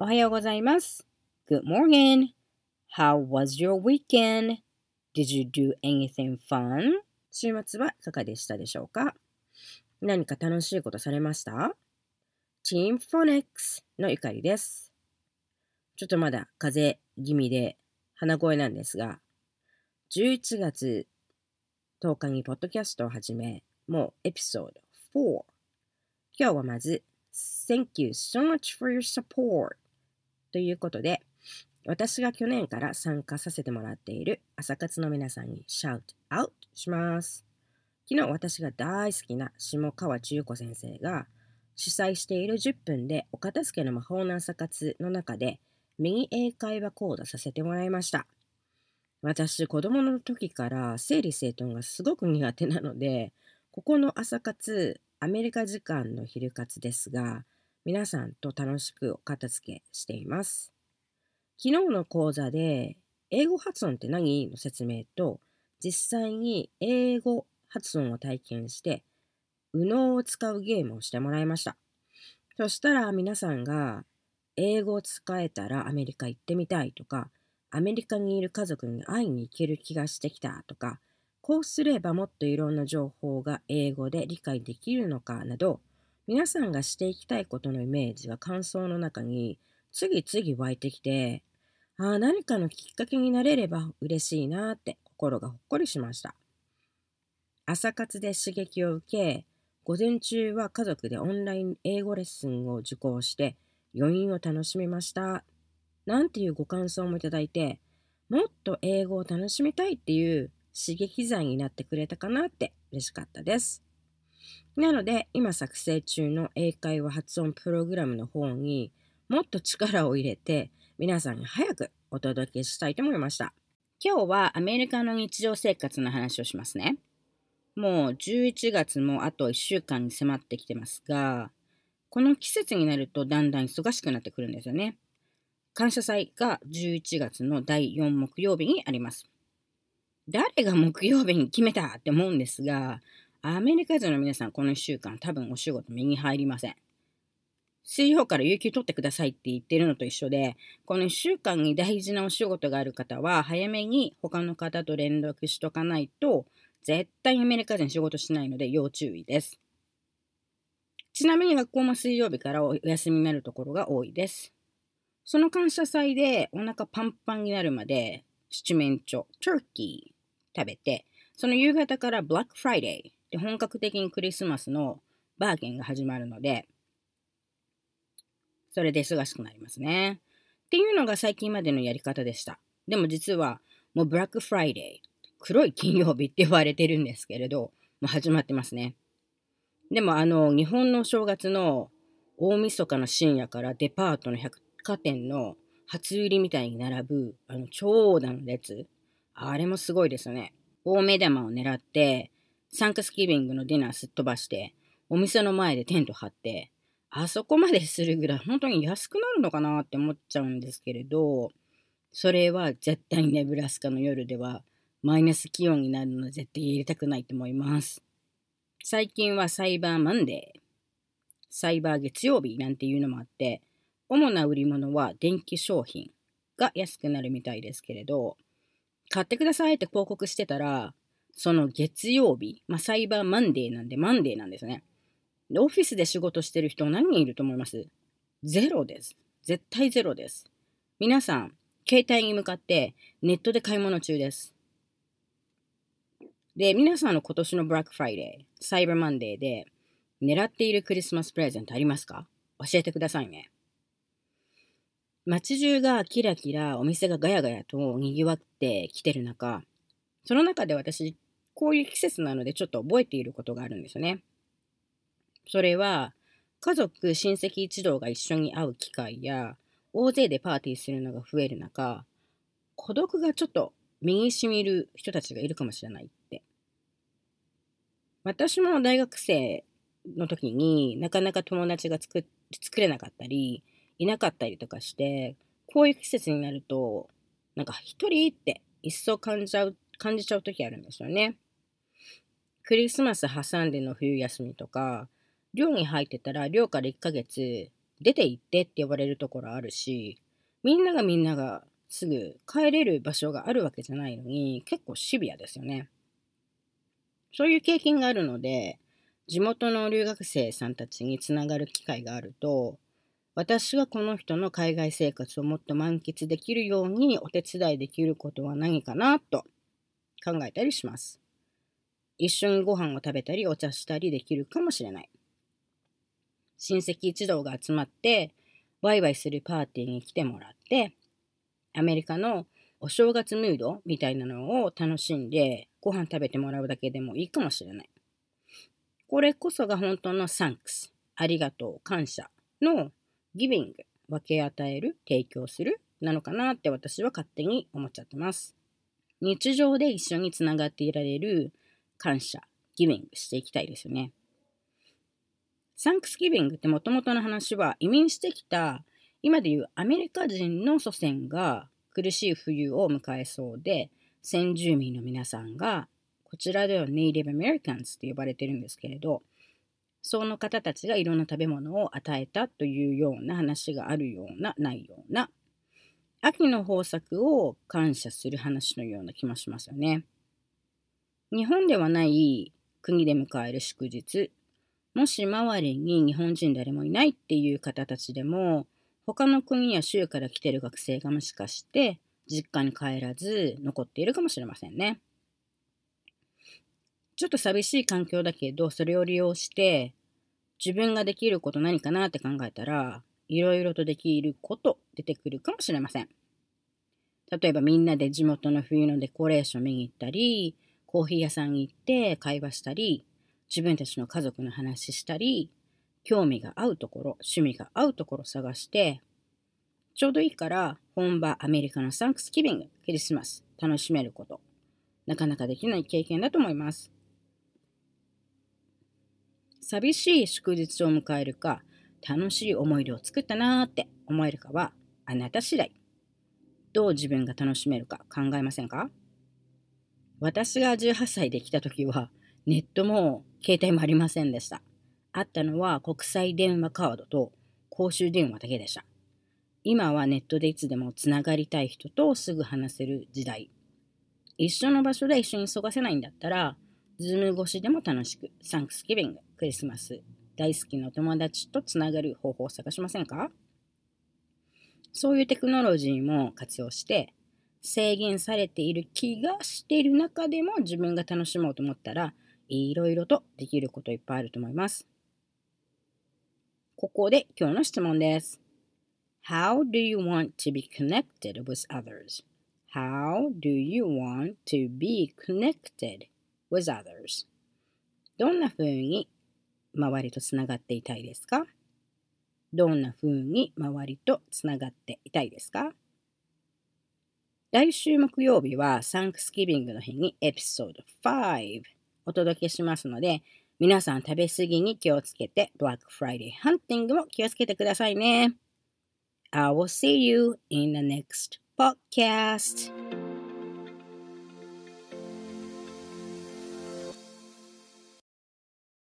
おはようございます。Good morning. How was your weekend? Did you do anything fun? 週末はいかがでしたでしょうか何か楽しいことされました ?Team Phonics のゆかりです。ちょっとまだ風邪気味で鼻声なんですが、11月10日にポッドキャストを始め、もうエピソード4。今日はまず、Thank you so much for your support ということで、私が去年から参加させてもらっている朝活の皆さんにシャウトアウトします。昨日私が大好きな下川千代子先生が主催している10分でお片付けの魔法の朝活の中でミニ英会話講座させてもらいました。私、子供の時から整理整頓がすごく苦手なので、ここの朝活、アメリカ時間の昼活ですが、皆さんと楽しくお片付けしています。昨日の講座で、英語発音って何の説明と、実際に英語発音を体験して、右脳を使うゲームをしてもらいました。そしたら皆さんが、英語を使えたらアメリカ行ってみたいとか、アメリカにいる家族に会いに行ける気がしてきたとか、こうすればもっといろんな情報が英語で理解できるのかなど、皆さんがしていきたいことのイメージが感想の中に次々湧いてきて、ああ、何かのきっかけになれれば嬉しいなって心がほっこりしました。朝活で刺激を受け、午前中は家族でオンライン英語レッスンを受講して余韻を楽しみました。なんていうご感想もいただいて、もっと英語を楽しみたいっていう刺激剤になってくれたかなって嬉しかったです。なので、今作成中の英会話発音プログラムの方にもっと力を入れて皆さんに早くお届けしたいと思いました。今日はアメリカの日常生活の話をしますね。もう11月もあと1週間に迫ってきてますが、この季節になるとだんだん忙しくなってくるんですよね。感謝祭が11月の第4木曜日にあります。誰が木曜日に決めたって思うんですが、アメリカ人の皆さんこの1週間多分お仕事目に入りません。水曜から有給取ってくださいって言ってるのと一緒で、この1週間に大事なお仕事がある方は早めに他の方と連絡しとかないと、絶対アメリカ人仕事しないので要注意です。ちなみに学校も水曜日からお休みになるところが多いです。その感謝祭でお腹パンパンになるまで七面鳥、 turkey 食べて、その夕方からブラックフライデーで本格的にクリスマスのバーゲンが始まるので、それで忙しくなりますね。っていうのが最近までのやり方でした。でも実はもうブラックフライデー、黒い金曜日って言われてるんですけれど、もう始まってますね。でもあの、日本の正月の大晦日の深夜からデパートの百貨店の初売りみたいに並ぶ、あの、長蛇の列。あれもすごいですよね。大目玉を狙って、サンクスギビングのディナーすっ飛ばして、お店の前でテント張って、あそこまでするぐらい本当に安くなるのかなって思っちゃうんですけれど、それは絶対にネブラスカの夜ではマイナス気温になるので絶対入れたくないと思います。最近はサイバーマンデー、サイバー月曜日なんていうのもあって、主な売り物は電気商品が安くなるみたいですけれど、買ってくださいって広告してたら、その月曜日、まあ、サイバーマンデーなんでマンデーなんですね。で、オフィスで仕事してる人何人いると思います？ゼロです。絶対ゼロです。皆さん、携帯に向かってネットで買い物中です。で、皆さんの今年のブラックフライデー、サイバーマンデーで狙っているクリスマスプレゼントありますか？教えてくださいね。街中がキラキラ、お店がガヤガヤと賑わってきてる中、その中で私、こういう季節なのでちょっと覚えていることがあるんですよね。それは、家族、親戚一同が一緒に会う機会や、大勢でパーティーするのが増える中、孤独がちょっと身にしみる人たちがいるかもしれないって。私も大学生の時になかなか友達が作作れなかったり、いなかったりとかして、こういう季節になると、なんか一人って一層感じちゃう、感じちゃう時あるんですよね。クリスマス挟んでの冬休みとか、寮に入ってたら寮から1ヶ月出て行ってって言われるところあるし、みんながみんながすぐ帰れる場所があるわけじゃないのに、結構シビアですよね。そういう経験があるので、地元の留学生さんたちにつながる機会があると、私がこの人の海外生活をもっと満喫できるようにお手伝いできることは何かなと考えたりします。一緒にご飯を食べたりお茶したりできるかもしれない。親戚一同が集まってワイワイするパーティーに来てもらってアメリカのお正月ムードみたいなのを楽しんでご飯食べてもらうだけでもいいかもしれない。これこそが本当のサンクス、ありがとう、感謝のギビング、分け与える、提供するなのかなって私は勝手に思っちゃってます。日常で一緒につながっていられる感謝、ギビングしていきたいですよね。サンクスギビングってもともとの話は移民してきた今でいうアメリカ人の祖先が苦しい冬を迎えそうで先住民の皆さんがこちらではネイティブ・アメリカンズって呼ばれてるんですけれどその方たちがいろんな食べ物を与えたというような話があるような、ないような、秋の豊作を感謝する話のような気もしますよね。日本ではない国で迎える祝日、もし周りに日本人誰もいないっていう方たちでも、他の国や州から来てる学生がもしかして実家に帰らず残っているかもしれませんね。ちょっと寂しい環境だけど、それを利用して、自分ができること何かなって考えたら、いろいろとできること出てくるかもしれません。例えばみんなで地元の冬のデコレーション見に行ったり、コーヒー屋さんに行って会話したり、自分たちの家族の話したり、興味が合うところ、趣味が合うところ探して、ちょうどいいから本場アメリカのサンクスギビング、クリスマス、楽しめること、なかなかできない経験だと思います。寂しい祝日を迎えるか、楽しい思い出を作ったなーって思えるかはあなた次第。どう自分が楽しめるか考えませんか？私が18歳で来た時はネットも携帯もありませんでした。あったのは国際電話カードと公衆電話だけでした。今はネットでいつでもつながりたい人とすぐ話せる時代。一緒の場所で一緒に過ごせないんだったら、Zoom 越しでも楽しく、 Thanksgiving、クリスマス、大好きな友達とつながる方法を探しませんか？そういうテクノロジーも活用して、制限されている気がしている中でも自分が楽しもうと思ったら、いろいろとできることいっぱいあると思います。ここで今日の質問です。How do you want to be connected with others? How do you want to be connected with others? どんな風に周りとつながっていたいですか？どんな風に周りとつながっていたいですか？来週木曜日はサンクスギビングの日にエピソード5お届けしますので、皆さん食べ過ぎに気をつけて、ブラックフライデーハンティングも気をつけてくださいね。I will see you in the next podcast.